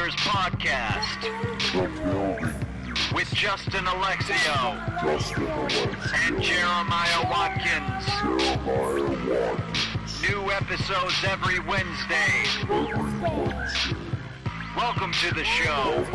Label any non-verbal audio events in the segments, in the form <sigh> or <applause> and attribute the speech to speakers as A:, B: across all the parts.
A: Warriors podcast with Justin Alexio and Jeremiah Watkins. New episodes every Wednesday. Welcome to the show.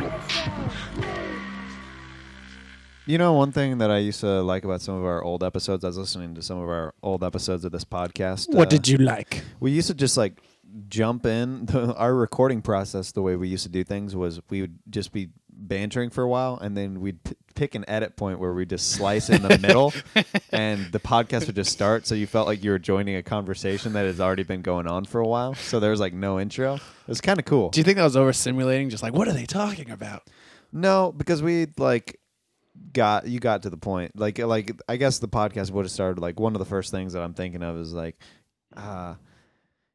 B: You know, one thing that I used to like about some of our old episodes, I was listening to some of our old episodes of this podcast.
C: What
B: uh,
C: did you like?
B: We used to just like jump in. <laughs> our recording process, the way we used to do things, was we would just be bantering for a while, and then we'd p- pick an edit point where we just slice in the middle, <laughs> and the podcast would just start. So you felt like you were joining a conversation that has already been going on for a while. So there was like no intro. It was kind of cool.
C: Do you think that was over simulating? Just like, what are they talking about?
B: No, because we like got you got to the point. Like like I guess the podcast would have started like one of the first things that I'm thinking of is like uh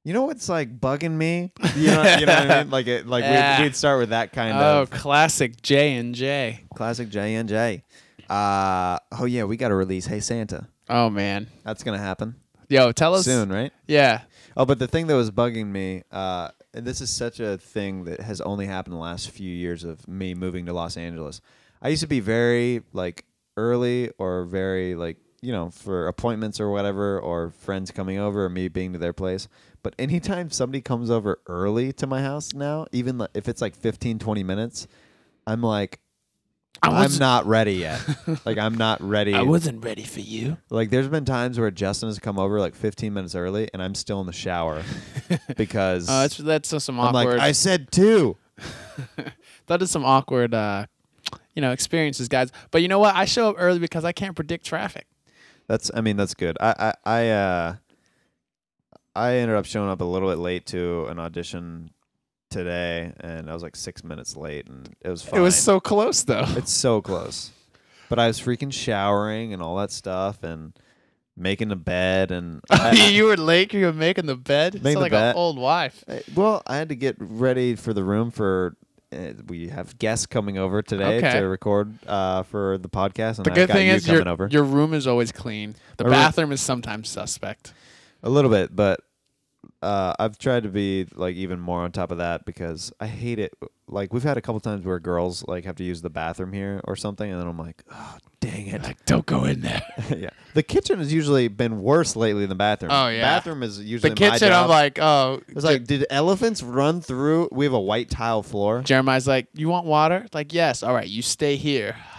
B: you know what's like bugging me? You know, you know what I mean? <laughs> Like it like
C: Yeah.
B: we'd, we'd start with that kind of
C: Oh,
B: of
C: classic J and J.
B: classic J and J. Uh oh yeah, we got to release Hey Santa.
C: Oh man,
B: That's going to happen
C: yo, tell us
B: soon, right?
C: Yeah,
B: Oh, but the thing that was bugging me, uh, and this is such a thing that has only happened in the last few years of me moving to Los Angeles. I used to be very like early or very like you know for appointments or whatever or friends coming over or me being to their place. But anytime somebody comes over early to my house now, even li- if it's like 15, 20 minutes, I'm like,
C: I
B: I'm not ready yet. <laughs> like I'm not ready.
C: I wasn't ready for you.
B: Like there's been times where Justin has come over like 15 minutes early and I'm still in the shower <laughs> because
C: Uh, that's that's just some
B: I'm
C: awkward.
B: like I said two. <laughs>
C: that is some awkward, uh, you know, experiences, guys. But you know what? I show up early because I can't predict traffic.
B: That's I mean that's good. I I I uh I ended up showing up a little bit late to an audition today and I was like 6 minutes late and it was fine.
C: It was so close though.
B: it's so close. But I was freaking showering and all that stuff and making the bed and <laughs> I,
C: you were late. You were making the bed.
B: Making
C: Sound
B: the
C: like
B: bed.
C: an old wife.
B: I- well, I had to get ready for the room for. Uh, we have guests coming over today
C: Okay.
B: to record uh, for the podcast, and
C: The good thing is your
B: over
C: your room is always clean. The
B: My room-
C: bathroom is sometimes suspect.
B: A little bit, but uh, I've tried to be like even more on top of that because I hate it. Like we've had a couple times where girls like have to use the bathroom here or something, and then I'm like, oh dang it.
C: Like, don't go in there. <laughs>
B: yeah, the kitchen has usually been worse lately than the bathroom.
C: Oh, yeah.
B: bathroom is usually
C: the kitchen. I'm like, oh.
B: It's like, did elephants run through? We have a white tile floor.
C: Jeremiah's like, you want water? Like, yes. All right, you stay here. <laughs>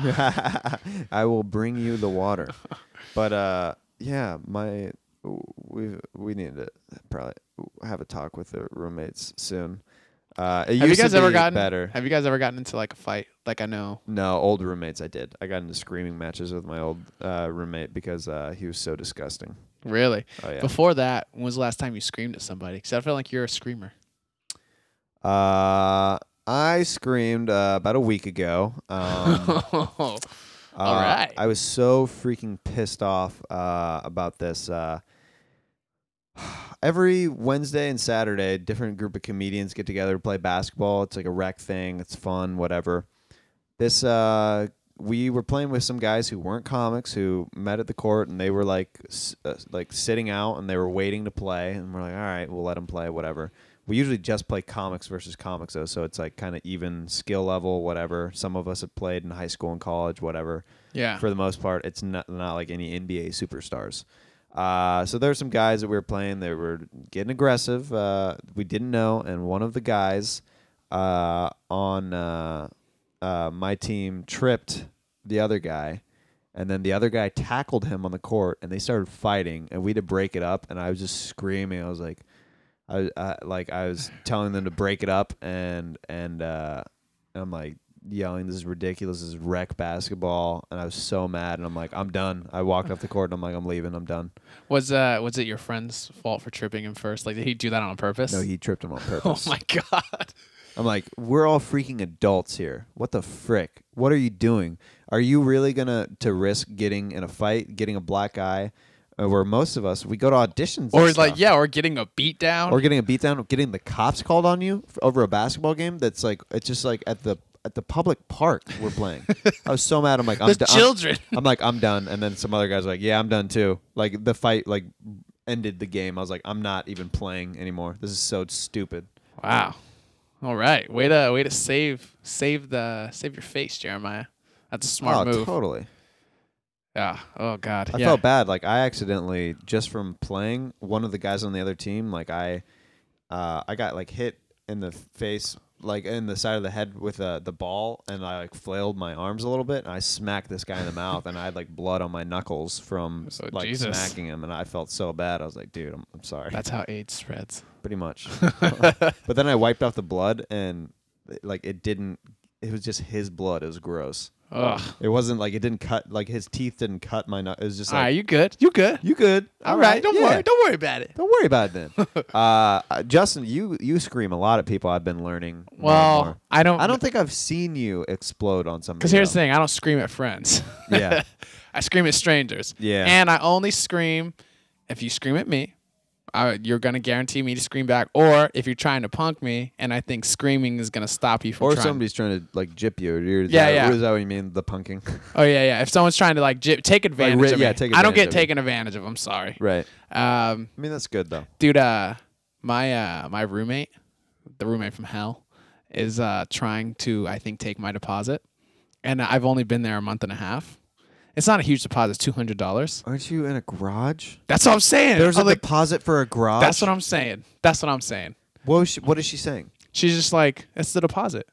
B: I will bring you the water. <laughs> But uh, yeah, my we we need to probably have a talk with the roommates soon. Uh,
C: Have you guys ever gotten
B: better?
C: Have you guys ever gotten into like a fight? Like I know.
B: No, old roommates. I did. I got into screaming matches with my old uh, roommate because uh, he was so disgusting.
C: Really?
B: Oh yeah.
C: Before that, when was the last time you screamed at somebody? Because I feel like you're a screamer.
B: Uh, I screamed uh, about a week ago. Um, <laughs>
C: All
B: Uh,
C: right.
B: I was so freaking pissed off uh, about this. Uh, <sighs> every Wednesday and Saturday, a different group of comedians get together to play basketball. It's like a rec thing. It's fun, whatever. This uh, we were playing with some guys who weren't comics who met at the court and they were like s- uh, like sitting out and they were waiting to play and we're like, all right, we'll let them play, whatever. We usually just play comics versus comics though, so it's like kind of even skill level, whatever. Some of us have played in high school and college, whatever
C: yeah.
B: for the most part. It's not not like any NBA superstars. Uh, so there were some guys that we were playing. They were getting aggressive. Uh, we didn't know, and one of the guys uh, on uh, uh, my team tripped the other guy, and then the other guy tackled him on the court, and they started fighting, and we had to break it up. And I was just screaming. I was like, I, I like I was telling them to break it up, and and uh, I'm like yelling, "This is ridiculous! This is rec basketball!" And I was so mad, and I'm like, "I'm done." I walked off the court, and I'm like, "I'm leaving. I'm done."
C: Was uh was it your friend's fault for tripping him first? Like did he do that on purpose?
B: No, he tripped him on <laughs> purpose.
C: Oh my god.
B: I'm like, we're all freaking adults here. What the frick? What are you doing? Are you really gonna to risk getting in a fight, getting a black eye, uh, where most of us we go to auditions,
C: Or like
B: stuff.
C: yeah, or getting a beat down.
B: or getting a beatdown, getting the cops called on you f- over a basketball game. That's like it's just like at the at the public park we're playing. <laughs> I was so mad. I'm like, I'm,
C: the
B: do- I'm-
C: children. <laughs>
B: I'm like, I'm done. And then some other guys like, yeah, I'm done too. Like the fight like ended the game. I was like, I'm not even playing anymore. This is so stupid.
C: wow. All right, way to way to save save the save your face, Jeremiah. That's a smart move.
B: oh,
C: move.
B: totally.
C: Yeah. Oh God.
B: I
C: yeah.
B: felt bad. Like I accidentally, just from playing, one of the guys on the other team, like I, uh, I got like hit in the face, like in the side of the head with uh, the ball, and I like flailed my arms a little bit, and I smacked this guy in the mouth, and I had like blood on my knuckles from
C: So,
B: like
C: Jesus.
B: smacking him, and I felt so bad. I was like, dude, I'm, I'm sorry,
C: That's how AIDS spreads.
B: pretty much. <laughs> <laughs> but then I wiped off the blood, and like it didn't. It was just his blood. It was gross.
C: Ugh.
B: It wasn't like it didn't cut. Like his teeth didn't cut my. nut. It was just
C: All
B: like
C: right, you good? You good?
B: you good.
C: All right, don't
B: yeah.
C: worry. Don't worry about it.
B: Don't worry about it then. uh, <laughs> uh, Justin, you you scream a lot at people. I've been learning. more and
C: Well,
B: more.
C: I don't.
B: I don't think I've seen you explode on somebody.
C: Because here's the thing: I don't scream at friends.
B: Yeah. <laughs>
C: I scream at strangers.
B: Yeah.
C: And I only scream if you scream at me. I, you're gonna guarantee me to scream back, or if you're trying to punk me, and I think screaming is gonna stop you from.
B: Or
C: trying.
B: somebody's trying to like jip you. Or you're,
C: Yeah,
B: that,
C: yeah.
B: Is that what you mean? The punking. <laughs>
C: Oh yeah, yeah. If someone's trying to like j- take advantage
B: ri-
C: of
B: yeah,
C: me,
B: take
C: I don't get taken advantage of. I'm sorry.
B: right.
C: Um,
B: I mean that's good though.
C: dude, uh, my uh, my roommate, the roommate from hell, is uh trying to I think take my deposit, and I've only been there a month and a half. It's not a huge deposit, two hundred dollars.
B: Aren't you in a garage?
C: That's what I'm saying.
B: There's a
C: I'm like,
B: deposit for a garage.
C: that's what I'm saying. That's what I'm saying.
B: What, was she, what is she saying?
C: She's just like, it's the deposit.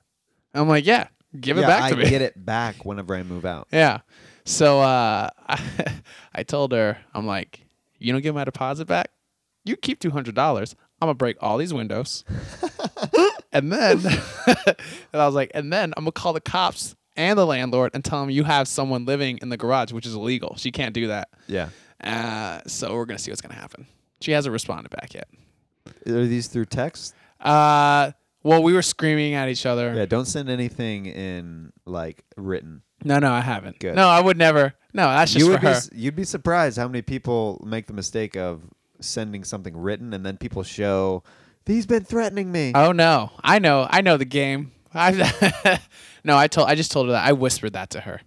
C: I'm like, yeah, give it back
B: I
C: to me.
B: get it back whenever I move out.
C: Yeah. So uh, I, <laughs> I told her, I'm like, you don't give my deposit back, you keep two hundred dollars. I'm gonna break all these windows, <laughs> and then, <laughs> and I was like, and then I'm gonna call the cops and the landlord and tell them you have someone living in the garage, which is illegal. She can't do that.
B: Yeah.
C: Uh, so we're gonna see what's gonna happen. She hasn't responded back yet.
B: Are these through text?
C: Uh, well, we were screaming at each other.
B: Yeah. Don't send anything in like written.
C: No, no, I haven't.
B: Good.
C: No, I would never. No, that's just
B: you
C: for
B: would be
C: her.
B: s- you'd be surprised how many people make the mistake of sending something written and then people show he's been threatening me.
C: Oh no, I know, I know the game. I <laughs> no, I told, I just told her that. I whispered that to her,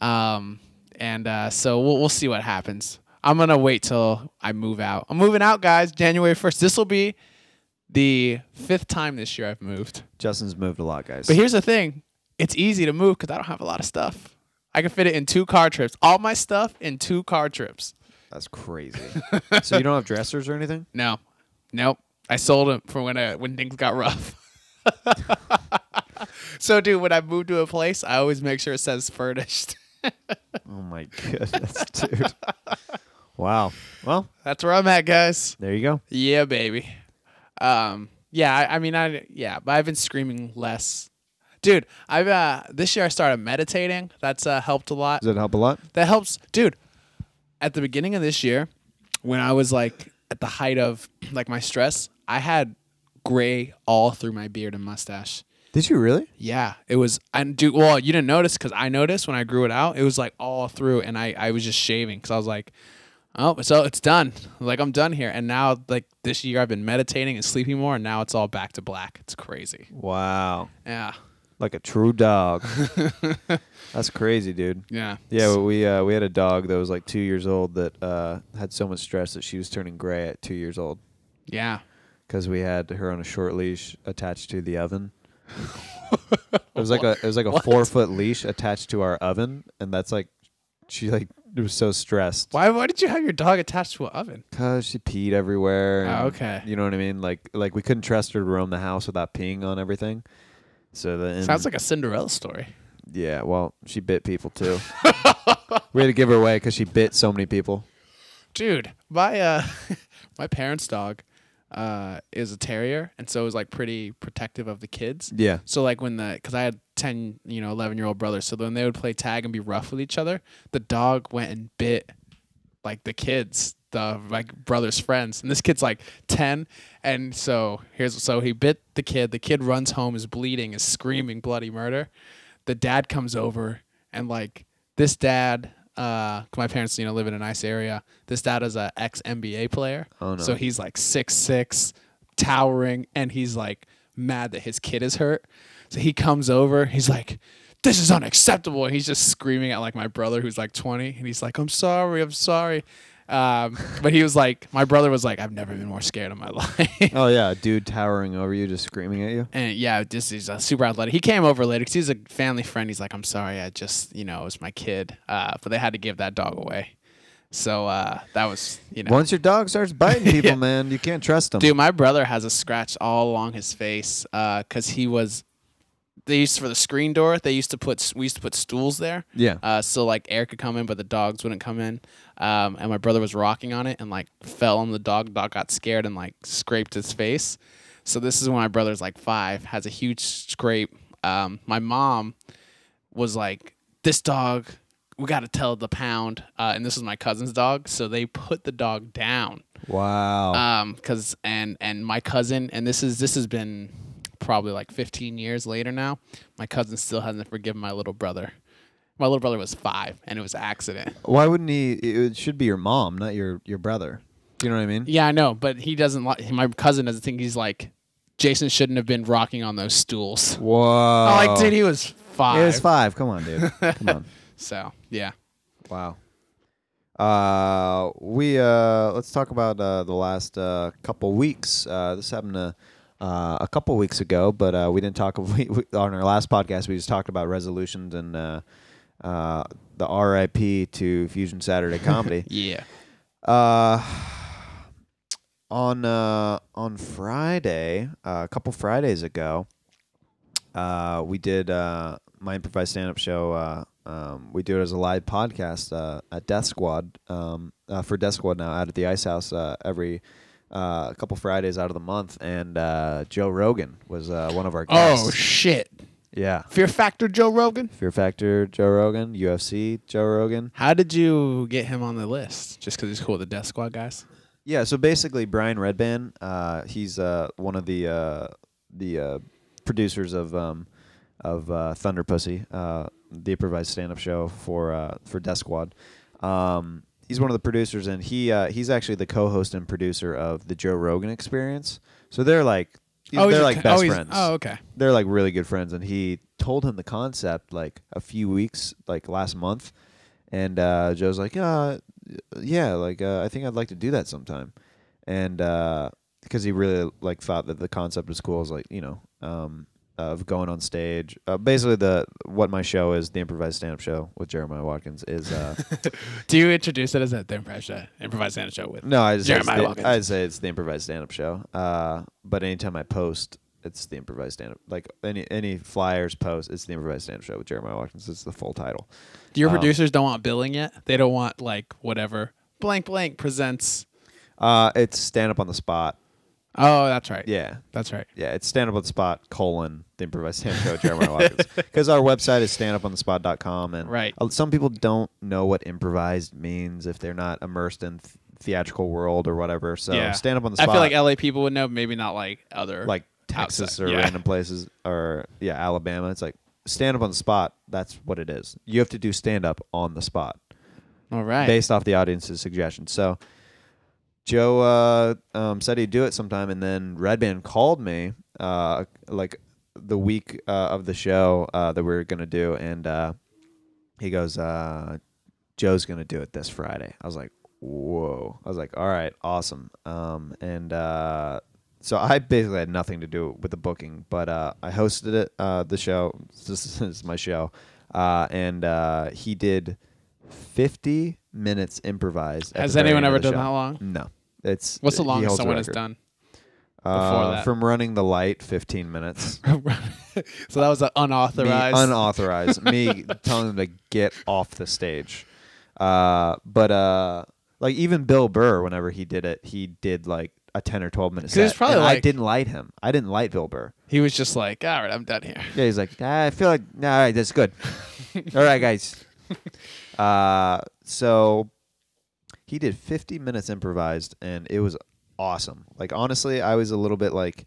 C: um, and uh, so we'll we'll see what happens. I'm gonna wait till I move out. I'm moving out, guys. January first. This will be the fifth time this year I've moved.
B: Justin's moved a lot, guys.
C: But here's the thing: it's easy to move because I don't have a lot of stuff. I can fit it in two car trips. All my stuff in two car trips.
B: That's crazy. <laughs> so you don't have dressers or anything?
C: No, nope. I sold them for when I, when things got rough. <laughs> so, dude, when I move to a place, I always make sure it says furnished. <laughs>
B: Oh my goodness, dude. Wow. Well,
C: That's where I'm at, guys.
B: there you go.
C: Yeah, baby. Um, yeah, I, I mean, I yeah, but I've been screaming less. Dude, I've uh this year I started meditating. That's uh helped a lot.
B: Does it help a lot?
C: That helps, dude. At the beginning of this year, when I was like at the height of like my stress, I had gray all through my beard and mustache.
B: Did you really?
C: Yeah, it was. And dude, well, you didn't notice because I noticed when I grew it out. It was like all through, and I I was just shaving because I was like, oh, so it's done. Like I'm done here. And now, like this year, I've been meditating and sleeping more, and now it's all back to black. It's crazy.
B: Wow.
C: Yeah,
B: Like a true dog. <laughs> That's crazy, dude.
C: yeah,
B: Yeah, well, we uh, we had a dog that was like two years old that uh, had so much stress that she was turning gray at two years old
C: yeah.
B: because we had her on a short leash attached to the oven. It was like a it was like a
C: What?
B: four foot leash attached to our oven, and that's like she like was so stressed
C: Why? Why did you have your dog attached to an oven?
B: because she peed everywhere.
C: Oh, okay.
B: you know what I mean. Like like we couldn't trust her to roam the house without peeing on everything. So then
C: Sounds like a Cinderella story.
B: yeah, well she bit people too. <laughs> we had to give her away because she bit so many people.
C: dude my uh <laughs> my parents dog uh is a terrier and so it was like pretty protective of the kids.
B: Yeah.
C: so like when the because i had 10 you know 11 year old brothers so when they would play tag and be rough with each other. The dog went and bit like the kids the like brother's friends and this kid's like 10 and so here's so he bit the kid. The kid runs home is bleeding is screaming bloody murder. The dad comes over and like this dad uh my parents you know live in a nice area. This dad is a ex nba player.
B: Oh, no.
C: so he's like six six towering and he's like mad that his kid is hurt. So he comes over. He's like this is unacceptable. And he's just screaming at like my brother who's like 20 and he's like i'm sorry i'm sorry Um, but he was like, my brother was like, I've never been more scared in my <laughs> life.
B: Oh yeah, dude towering over you, just screaming at you.
C: And yeah, just he's uh, super athletic. He came over later because he's a family friend. He's like, I'm sorry, I just you know it was my kid, uh, but they had to give that dog away. So uh, that was you know.
B: Once your dog starts biting <laughs> people,
C: Yeah.
B: man, you can't trust them.
C: Dude, my brother has a scratch all along his face because he was. They used for the screen door. They used to put we used to put stools there.
B: Yeah.
C: Uh, so like air could come in, but the dogs wouldn't come in. Um, and my brother was rocking on it and like fell on the dog. Dog got scared and like scraped his face. So this is when my brother's like five, has a huge scrape. Um, my mom was like, "This dog, we got to tell the pound." Uh, and this is my cousin's dog, so they put the dog down
B: wow.
C: um because and and my cousin and this is this has been probably like 15 years later now my cousin still hasn't forgiven my little brother my little brother was five and it was an accident
B: Why wouldn't he? It should be your mom, not your your brother. Do you know what I mean?
C: yeah i know but he doesn't like my cousin doesn't think he's like jason shouldn't have been rocking on those stools
B: Whoa.
C: i'm like dude he was five
B: He was five. Come on, dude. Come on. <laughs>
C: so yeah
B: Wow. Uh, we uh, let's talk about uh, the last uh, couple weeks. Uh, this happened uh, uh, a couple weeks ago, but uh, we didn't talk. <laughs> We, we, on our last podcast, we just talked about resolutions and uh, uh, the RIP to Fusion Saturday <laughs> Comedy.
C: yeah
B: Uh, on uh, on Friday, uh, a couple Fridays ago, uh, we did uh, my improvised stand up show. Uh, um, we do it as a live podcast uh, at Death Squad um, uh, for Death Squad now out at the Ice House uh, every uh, a couple Fridays out of the month. And uh, Joe Rogan was uh, one of our guests.
C: oh shit
B: yeah.
C: fear factor joe rogan
B: Fear Factor, Joe Rogan, UFC, Joe Rogan.
C: how did you get him on the list just because he's cool with the death squad guys
B: Yeah, so basically, Brian Redban, uh, he's uh, one of the uh, the uh, producers of um, of uh, Thunder Pussy, uh, the improvised stand-up show for uh, for Death Squad. Um, he's one of the producers, and he uh, he's actually the co-host and producer of the Joe Rogan Experience. So they're like
C: Oh,
B: they're like best
C: oh,
B: friends.
C: oh okay
B: They're like really good friends, and he told him the concept like a few weeks, like last month, and uh, Joe's like, uh, yeah, like uh, I think I'd like to do that sometime, and because he really like thought that the concept was cool, I was like, you know, um, of going on stage. Uh, basically, the what my show is, the improvised stand-up show with Jeremiah Watkins is. Uh, <laughs>
C: Do you introduce it as a the improvised improvised stand show with?
B: no, I just say
C: Jeremiah
B: the,
C: Watkins.
B: I'd say it's the improvised stand-up show. Uh, but anytime I post. It's the improvised stand-up. Like any any flyers post, it's the improvised stand-up show with Jeremiah Watkins. It's the full title.
C: Your
B: Um,
C: producers don't want billing yet. They don't want like whatever blank blank presents.
B: Uh, it's stand up on the spot.
C: Oh, that's right.
B: Yeah,
C: that's right.
B: yeah, it's stand up on the spot colon the improvised stand show Jeremiah Watkins <laughs> because our website is standuponthespot.com and
C: Right.
B: uh, some people don't know what improvised means if they're not immersed in th- theatrical world or whatever. So
C: yeah.
B: stand up on the
C: I feel like LA people would know, maybe not like other
B: like Texas
C: outside-
B: or
C: yeah.
B: random places or yeah Alabama. It's like stand up on the spot. That's what it is. You have to do stand up on the spot.
C: All right.
B: based off the audience's suggestions. So Joe uh, um, said he'd do it sometime, and then Redban called me uh, like the week uh, of the show uh, that we were gonna do, and uh, he goes, uh, "Joe's gonna do it this Friday." I was like, "Whoa!" I was like, "All right, awesome." Um, and so I basically had nothing to do with the booking, but I hosted it, the show. <laughs> This is my show, and he did fifty minutes improvised. at
C: Has
B: the very
C: anyone
B: end of
C: ever
B: the
C: done
B: show.
C: that long?
B: No, it's
C: What's the
B: he
C: longest
B: holds
C: someone has
B: record.
C: done?
B: Uh,
C: that?
B: From running the light, fifteen minutes. <laughs>
C: so that was an unauthorized.
B: Me unauthorized. <laughs> me telling them to get off the stage. Uh, but uh, like even Bill Burr, whenever he did it, he did like a ten or twelve minute
C: 'Cause it's
B: set.
C: probably
B: and I
C: like-
B: didn't light him. I didn't light Bill Burr.
C: he was just like, all right, I'm done here.
B: Yeah, he's like, ah, I feel like, nah, all right, that's good. <laughs> all right, guys. Uh, so he did 50 minutes improvised, and it was awesome. Like honestly, I was a little bit like,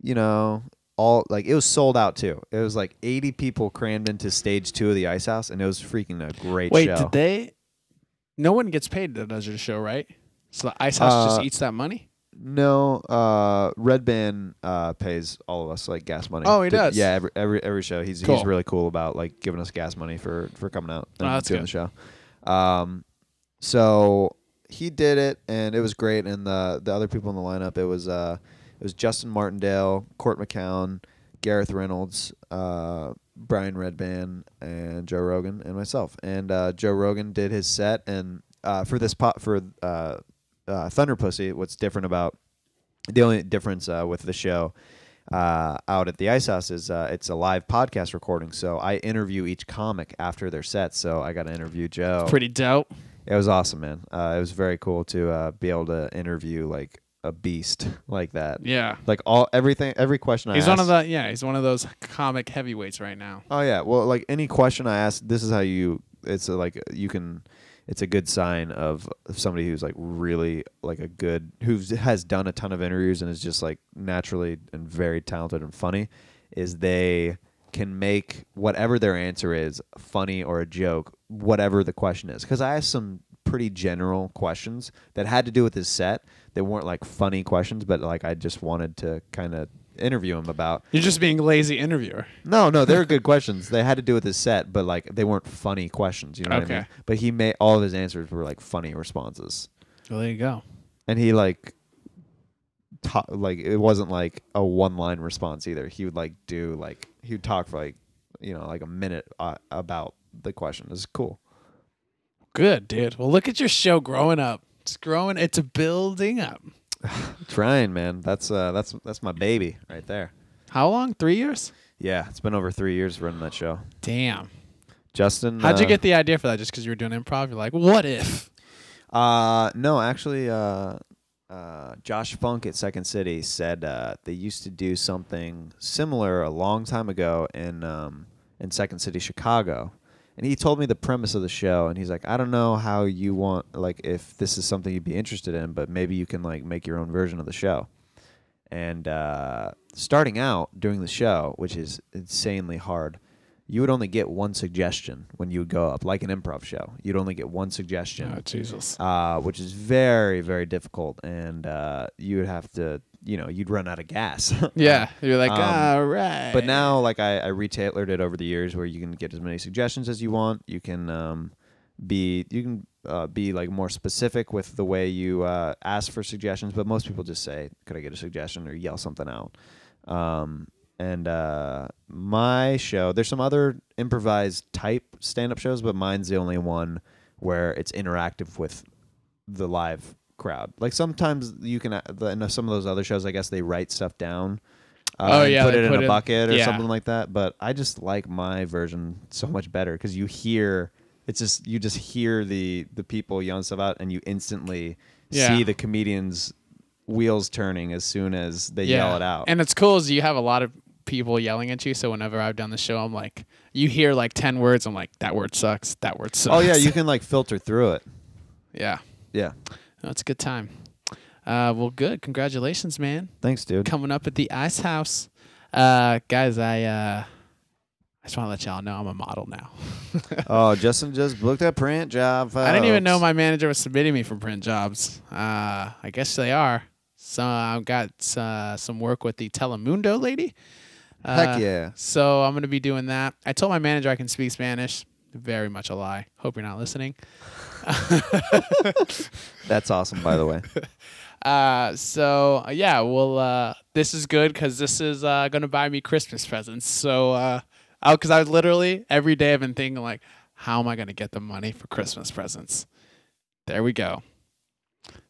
B: you know, all like it was sold out too. It was like 80 people crammed into stage two of the Ice House, and it was freaking a great show.
C: Wait,
B: show.
C: did they? No one gets paid that does your show, right? So the Ice House just
B: Uh,
C: eats that money.
B: No, uh, Redban uh, pays all of us like gas money.
C: Oh, he does?
B: Yeah, every every every show. He's
C: Cool.
B: he's really cool about like giving us gas money for for coming out and
C: Oh, that's
B: doing
C: good.
B: the show. Um, so he did it, and it was great. And the the other people in the lineup, it was uh, it was Justin Martindale, Court McCown, Gareth Reynolds, uh, Brian Redban, and Joe Rogan, and myself. And uh, Joe Rogan did his set, and uh, for this pot for uh, uh, Thunder Pussy, what's different about the only difference uh, with the show uh, out at the Ice House is uh, it's a live podcast recording. So I interview each comic after their set. So I got to interview Joe.
C: Pretty dope.
B: It was awesome, man. Uh, it was very cool to uh, be able to interview like a beast <laughs> like that.
C: Yeah.
B: Like all everything, every question I
C: He's one of
B: asked-
C: the yeah, he's one of those comic heavyweights right now.
B: Oh yeah. Well, like any question I ask, this is how you. It's a, like you can. It's a good sign of somebody who's like really like a good who has done a ton of interviews and is just like naturally and very talented and funny. Is they can make whatever their answer is funny or a joke, whatever the question is. Because I asked some pretty general questions that had to do with his set. They weren't like funny questions, but like I just wanted to kind of interview him about
C: You're just being a lazy interviewer.
B: no, no, they were <laughs> good questions. They had to do with his set, but like they weren't funny questions. You know what I mean?
C: Okay.
B: But he made all of his answers were like funny responses,
C: Well, there you go.
B: and he like, ta- like it wasn't like a one line response either. He would like do like he would talk for like you know like a minute uh, about the question. It's cool.
C: Good, dude. Well, look at your show growing up. It's growing. It's building up. <laughs>
B: Trying, man. That's uh that's that's my baby right there.
C: How long? Three years?
B: Yeah, it's been over three years running that show.
C: Damn.
B: Justin,
C: How'd you
B: uh,
C: get the idea for that? Just because you were doing improv? You're like, what if?
B: Uh no, actually uh uh Josh Funk at Second City said uh they used to do something similar a long time ago in um in Second City, Chicago. And he told me the premise of the show and he's like, I don't know how you want like if this is something you'd be interested in, but maybe you can like make your own version of the show. And uh starting out doing the show, which is insanely hard, you would only get one suggestion when you would go up, like an improv show. You'd only get one suggestion
C: Oh, Jesus.
B: uh, which is very very difficult and uh, you would have to you know you'd run out of gas <laughs>
C: Yeah. You're like,
B: Um,
C: all right.
B: but now like I, I retailored it over the years where you can get as many suggestions as you want you can um, be you can uh, be like more specific with the way you uh, ask for suggestions but most people just say could i get a suggestion or yell something out um, and uh, my show there's some other improvised type stand-up shows but mine's the only one where it's interactive with the live crowd like sometimes you can uh, the, in some of those other shows i guess they write stuff down uh,
C: Oh, yeah,
B: put it in
C: put
B: a bucket or
C: yeah.
B: something like that but i just like my version so much better because you hear it's just you just hear the the people yelling stuff out and you instantly
C: Yeah.
B: see the comedians wheels turning as soon as they yell it out
C: And it's cool is you have a lot of people yelling at you. So whenever I've done the show, I'm like, you hear like 10 words. I'm like, that word sucks. That word sucks.
B: oh yeah you <laughs> can like filter through it
C: yeah.
B: yeah
C: That's a good time. Uh, well, good. Congratulations, man.
B: thanks dude
C: Coming up at the Ice House. Uh, guys, I, uh, I just want to let y'all know I'm a model now. <laughs>
B: oh justin just booked a print job
C: I didn't even know my manager was submitting me for print jobs. Uh, I guess they are. So I've got uh, some work with the Telemundo lady. Uh,
B: heck yeah
C: So I'm going to be doing that. I told my manager I can speak Spanish. Very much a lie. Hope you're not listening. <laughs>
B: that's awesome by the way <laughs>
C: Uh, so uh, yeah, well, uh, this is good because this is uh, gonna buy me Christmas presents. So, uh, because I literally every day I've been thinking like, how am I gonna get the money for Christmas presents? There we go.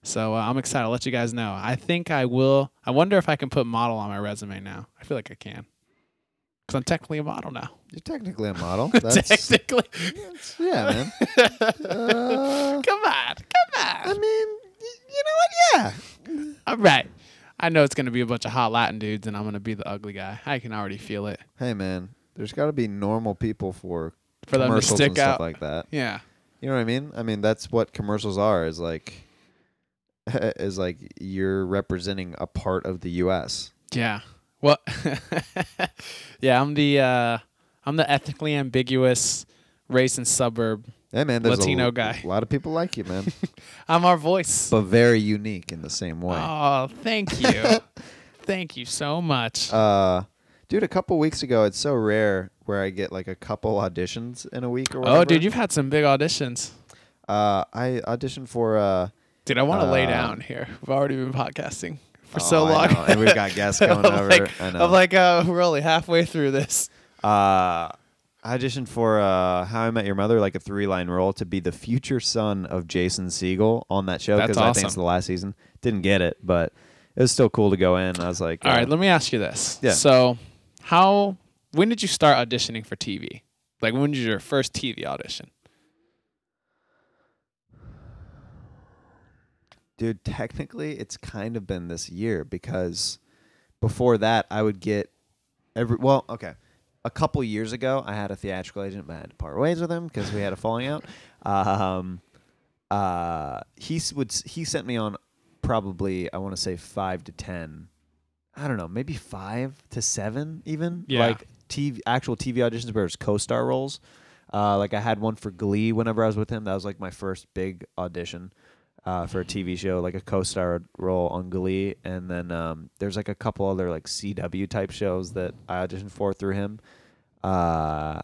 C: So uh, I'm excited. I'll let you guys know. I think I will. I wonder if I can put model on my resume now. I feel like I can, because I'm technically a model now.
B: You're technically a model <laughs> that's
C: technically.
B: that's- yeah man <laughs> uh,
C: come on, come on.
B: i mean y- you know what yeah
C: All right. I know it's gonna be a bunch of hot Latin dudes, and I'm gonna be the ugly guy. I can already feel it.
B: Hey man, there's got to be normal people for
C: For them to
B: commercials
C: stick
B: and stuff
C: out.
B: like that.
C: Yeah.
B: You know what I mean? I mean that's what commercials are. Is like, <laughs> is like you're representing a part of the U.S.
C: Yeah. Well, yeah, I'm the uh, I'm the ethnically ambiguous race and suburb.
B: Hey man, there's
C: Latino
B: a,
C: guy.
B: A lot of people like you, man, <laughs>
C: I'm our voice.
B: but very unique in the same way.
C: Oh, thank <laughs> you, thank you so much.
B: Uh, dude, a couple weeks ago, it's so rare where I get like a couple auditions in a week or whatever.
C: oh, dude, you've had some big auditions.
B: Uh, I auditioned for uh,
C: Dude, I want to lay
B: Uh,
C: down here. We've already been podcasting for
B: Oh,
C: so long.
B: and we've got <laughs> guests coming
C: I'm
B: over.
C: Like,
B: I know.
C: I'm like, uh, we're only halfway through this.
B: Uh, I auditioned for uh, How I Met Your Mother, like a three line role to be the future son of Jason Segel on that show
C: That's
B: because I think it's the last season. Didn't get it, but it was still cool to go in. I was like,
C: All
B: uh,
C: right, let me ask you this.
B: Yeah.
C: So, how, when did you start auditioning for TV? Like, when was your first TV audition?
B: dude, technically, it's kind of been this year because before that, I would get every. Well, okay. A couple years ago, I had a theatrical agent, but I had to part ways with him because we had a falling out. Um, uh, he s- would s- he sent me on probably I want to say five to ten. I don't know, maybe five to seven, even
C: Yeah.
B: like TV actual TV auditions where it's co-star roles. Uh, like I had one for Glee whenever I was with him. That was like my first big audition uh, for a TV show, like a co-star role on Glee. And then um, there's like a couple other like CW type shows that I auditioned for through him. Uh,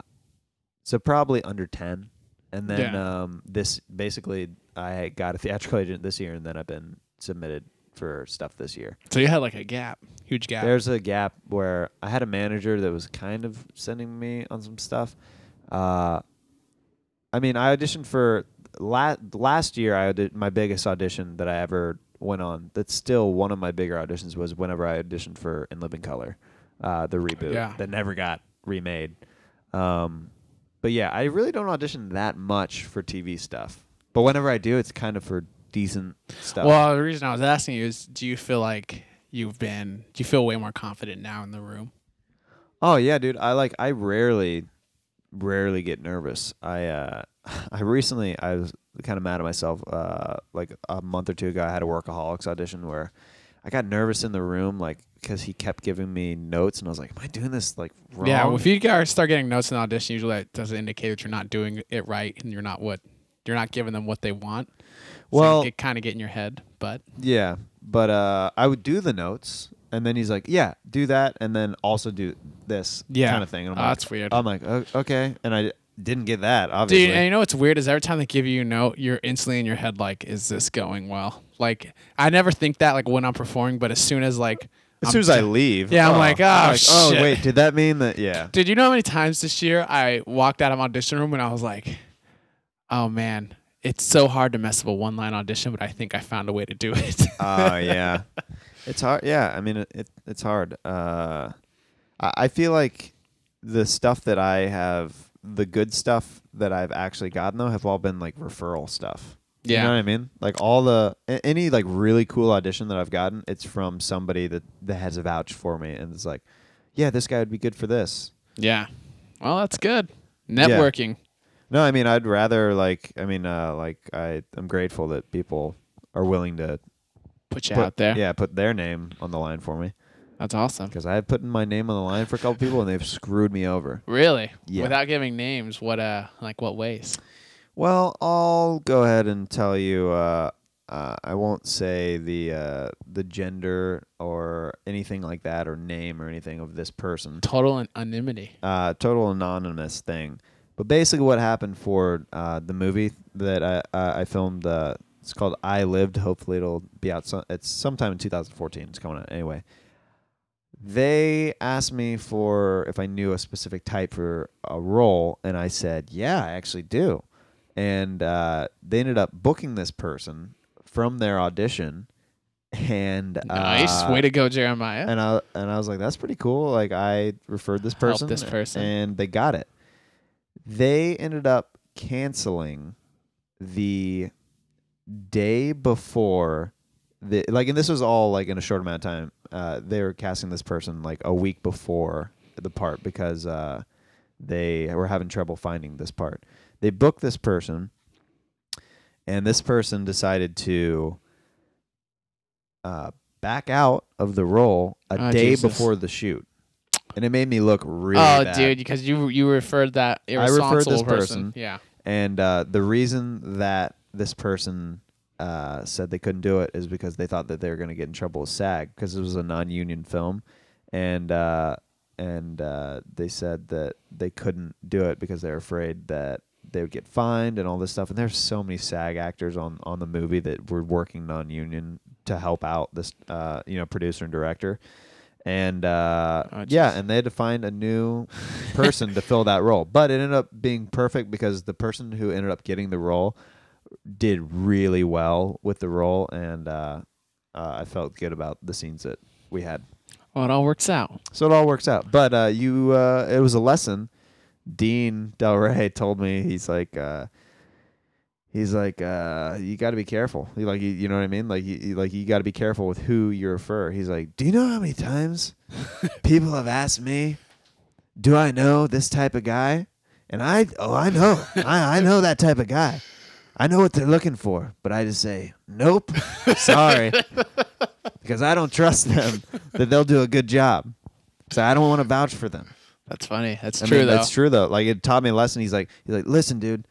B: so probably under ten. And then
C: Yeah.
B: um, this basically I got a theatrical agent this year, and then I've been submitted for stuff this year.
C: So, you had like a gap, huge gap.
B: There's a gap where I had a manager that was kind of sending me on some stuff. Uh, I mean, I auditioned for la- last year. I did my biggest audition that I ever went on. That's still one of my bigger auditions. Was whenever I auditioned for In Living Color, uh, the reboot
C: Yeah.
B: that never got remade. Um, but yeah, I really don't audition that much for TV stuff. But whenever I do, it's kind of for decent stuff.
C: well, the reason I was asking you is do you feel like you've been, do you feel way more confident now in the room?
B: Oh yeah, dude. I like I rarely rarely get nervous. I uh I recently I was kind of mad at myself uh like a month or two ago I had a workaholics audition where I got nervous in the room like cuz he kept giving me notes and I was like am I doing this like wrong?
C: Yeah, well, if you guys start getting notes in the audition, usually that doesn't indicate that you're not doing it right and you're not what you're not giving them what they want. So
B: Well-
C: it kind of get in your head, but
B: yeah, but uh I would do the notes and then he's like, "Yeah, do that and then also do this
C: Yeah.
B: kind of thing." And I'm
C: Oh,
B: like,
C: that's weird.
B: I'm like, "Okay." And I didn't get that, obviously.
C: dude, and you know what's weird is every time they give you a note, you're instantly in your head like, "Is this going well?" Like I never think that like when I'm performing, but as soon as like
B: as
C: I'm
B: soon as I leave,
C: Yeah, I'm like, "Oh, shit.
B: oh
C: shit."
B: wait, did that mean that? Yeah,
C: Dude, you know how many times this year I walked out of audition room and I was like, "Oh man, it's so hard to mess up a one line audition, but I think I found a way to do it." <laughs>
B: Oh yeah, <laughs> it's hard. Yeah, I mean it, it it's hard. Uh, I, I feel like the stuff that I have, the good stuff that I've actually gotten though, have all been like referral stuff. You
C: Yeah.
B: know what I mean? Like all the a- any like really cool audition that I've gotten, it's from somebody that that has a vouch for me and it's like, yeah, this guy would be good for this.
C: yeah. Well, that's good. Networking.
B: No, I mean I'd rather like I mean uh like I I'm grateful that people are willing to
C: Put you
B: put,
C: out there.
B: yeah put their name on the line for me.
C: That's awesome.
B: because I have put my name on the line for a couple people and they've screwed me over.
C: Really?
B: Yeah.
C: Without giving names, what uh like what ways?
B: Well, I'll go ahead and tell you. Uh, uh, I won't say the uh, the gender or anything like that or name or anything of this person.
C: Total anonymity.
B: Uh, total anonymous thing. But basically, what happened for uh, the movie that I uh, I filmed, uh, it's called I Lived. Hopefully, it'll be out. Some, it's sometime in 2014. It's coming out anyway. They asked me for if I knew a specific type for a role, and I said, "Yeah, I actually do." And uh, they ended up booking this person from their audition, and
C: Nice.
B: uh,
C: Way to go, Jeremiah.
B: and I and I was like, that's pretty cool. Like I referred this
C: Help
B: person,
C: this person.
B: and they got it. They ended up canceling the day before the like, and this was all like in a short amount of time. Uh, they were casting this person like a week before the part because uh, they were having trouble finding this part. They booked this person, and this person decided to uh, back out of the role a
C: Oh,
B: day
C: Jesus.
B: before the shoot, and it made me look really
C: oh,
B: bad.
C: dude, because you you referred that
B: I referred this
C: person.
B: person.
C: Yeah.
B: And uh, the reason that this person uh, said they couldn't do it is because they thought that they were going to get in trouble with SAG because it was a non-union film, and uh, and uh, they said that they couldn't do it because they're afraid that they would get fined and all this stuff. And there's so many SAG actors on on the movie that were working non-union to help out this uh, you know producer and director. And uh,
C: Oh,
B: yeah, and they had to find a new person to fill that role. But it ended up being perfect because the person who ended up getting the role did really well with the role, and uh, uh, I felt good about the scenes that we had.
C: Well, it all works out.
B: So it all works out. But uh, you, uh, it was a lesson. Dean Delray <laughs> told me he's like, uh, he's like, uh, you got to be careful. He like, you, you know what I mean? Like, you, you- like you got to be careful with who you refer. He's like, do you know how many times <laughs> people have asked me, do I know this type of guy? And I, oh, I know, I, I know that type of guy. I know what they're looking for, but I just say, nope, sorry, <laughs> because I don't trust them that they'll do a good job. So I don't want to vouch for them.
C: That's funny. That's
B: I
C: true
B: mean,
C: though.
B: That's true though. Like it taught me a lesson. He's like, he's like, listen, dude.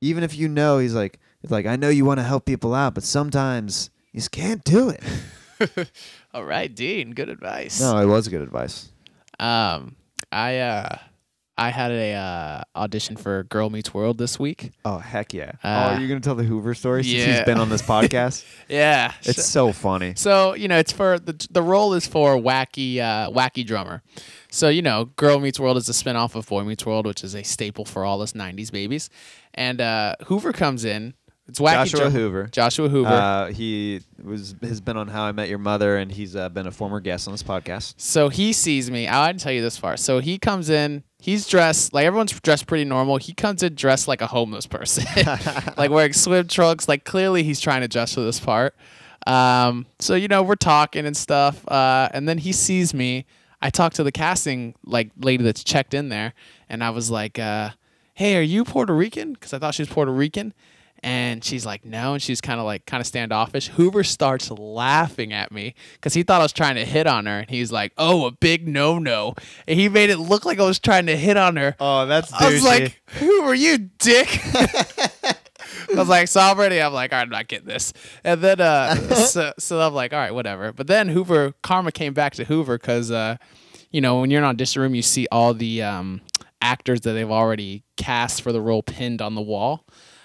B: Even if you know, he's like, it's like I know you want to help people out, but sometimes you just can't do it. <laughs>
C: All right, Dean. Good advice.
B: No, it was good advice.
C: Um, I uh, I had a uh, audition for Girl Meets World this week.
B: Oh heck yeah! oh,
C: Uh,
B: are you gonna tell the Hoover story since
C: yeah.
B: he's been on this <laughs> podcast?
C: Yeah,
B: it's so funny.
C: So you know, it's for the the role is for wacky uh, wacky drummer. So you know, Girl Meets World is a spinoff of Boy Meets World, which is a staple for all us '90s babies. And uh, Hoover comes in. It's wacky
B: Joshua
C: drum-
B: Hoover.
C: Joshua Hoover.
B: Uh, he was has been on How I Met Your Mother, and he's uh, been a former guest on this podcast.
C: So he sees me. I didn't tell you this far. So he comes in. He's dressed like everyone's dressed pretty normal. He comes in dressed like a homeless person, <laughs> like wearing swim trunks. Like clearly he's trying to dress for this part. Um, so you know we're talking and stuff, uh, and then he sees me. I talked to the casting like lady that's checked in there, and I was like, uh, "Hey, are you Puerto Rican?" Because I thought she was Puerto Rican. And she's like, no. And she's kind of like, kind of standoffish. Hoover starts laughing at me because he thought I was trying to hit on her. And he's like, oh, a big no no. And he made it look like I was trying to hit on her.
B: Oh, that's
C: I was like, who are you, dick? <laughs> I was like, so already I'm like, all right, I'm not getting this. And then, uh, <laughs> so, so I'm like, all right, whatever. But then Hoover, karma came back to Hoover because, uh, you know, when you're in an audition room, you see all the um, actors that they've already cast for the role pinned on the wall.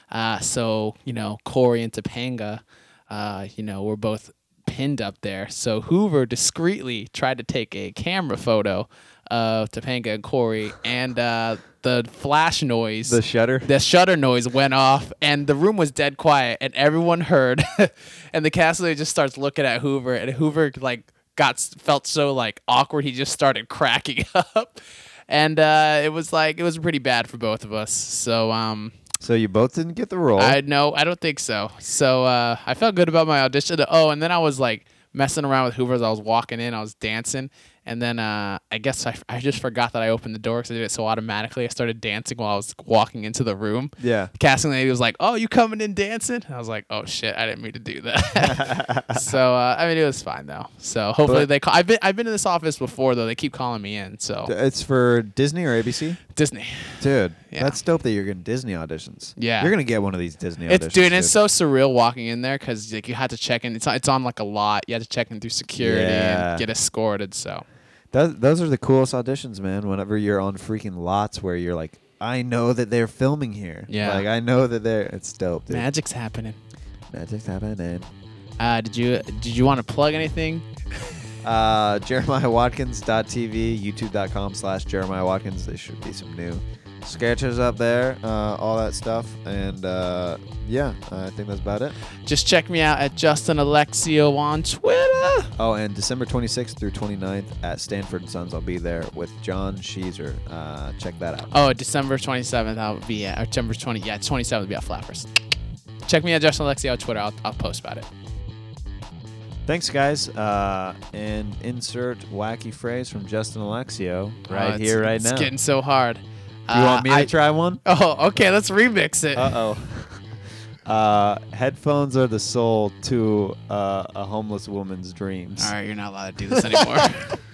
C: Uh, so, you know, Corey and Topanga, uh, you know, were both pinned up there. So Hoover discreetly tried to take a camera photo of Topanga and Corey, and uh, the flash noise,
B: the shutter.
C: the shutter noise went off, and the room was dead quiet, and everyone heard. <laughs> and the castaway just starts looking at Hoover, and Hoover like got felt so like awkward, he just started <laughs> cracking up, and uh, it was like it was pretty bad for both of us. So um,
B: so you both didn't get the role.
C: I no, I don't think so. So uh, I felt good about my audition. Oh, and then I was like messing around with Hoover as I was walking in. I was dancing, and then uh, I guess I, I just forgot that I opened the door because I did it so automatically. I started dancing while I was walking into the room.
B: yeah.
C: The casting lady was like, "Oh, you coming in dancing?" I was like, "Oh shit, I didn't mean to do that." <laughs> so uh, I mean, it was fine though. So hopefully
B: But-
C: they call. I've been I've been in this office before though. They keep calling me in. So
B: It's for Disney or ABC.
C: Disney.
B: Dude,
C: Yeah.
B: that's dope that you're getting Disney auditions.
C: Yeah.
B: You're gonna get one of these Disney auditions.
C: It's dude, it's so surreal walking in there because like you had to check in. It's on, it's on like a lot. You had to check in through security
B: Yeah.
C: and get escorted. So
B: Those, those are the coolest auditions, man. Whenever you're on freaking lots where you're like, I know that they're filming here.
C: Yeah.
B: Like I know that they're. It's dope, dude.
C: magic's happening.
B: Magic's happening.
C: Uh, did you did you want to plug anything? <laughs>
B: Uh, JeremiahWatkins.tv, YouTube.com slash Jeremiah Watkins. There should be some new sketches up there, uh, all that stuff. And uh, yeah, I think that's about it.
C: Just check me out at Justin Alexio on Twitter.
B: Oh, and December 26th through 29th at Stanford and Sons, I'll be there with John Sheezer. Uh, check that out.
C: Oh, December twenty seventh. I'll be at or December twenty. Yeah, twenty seventh. I'll be at Flappers. Check me out, Justin Alexio on Twitter. I'll, I'll post about it.
B: Thanks, guys. Uh, and insert wacky phrase from Justin Alexio right
C: Oh,
B: here, right
C: it's
B: now.
C: It's getting so hard.
B: You want me to
C: I,
B: try one? <laughs>
C: Oh, okay. Let's remix it.
B: Uh oh. Uh, headphones are the soul to uh, a homeless woman's dreams.
C: All right, you're not allowed to do this anymore. <laughs>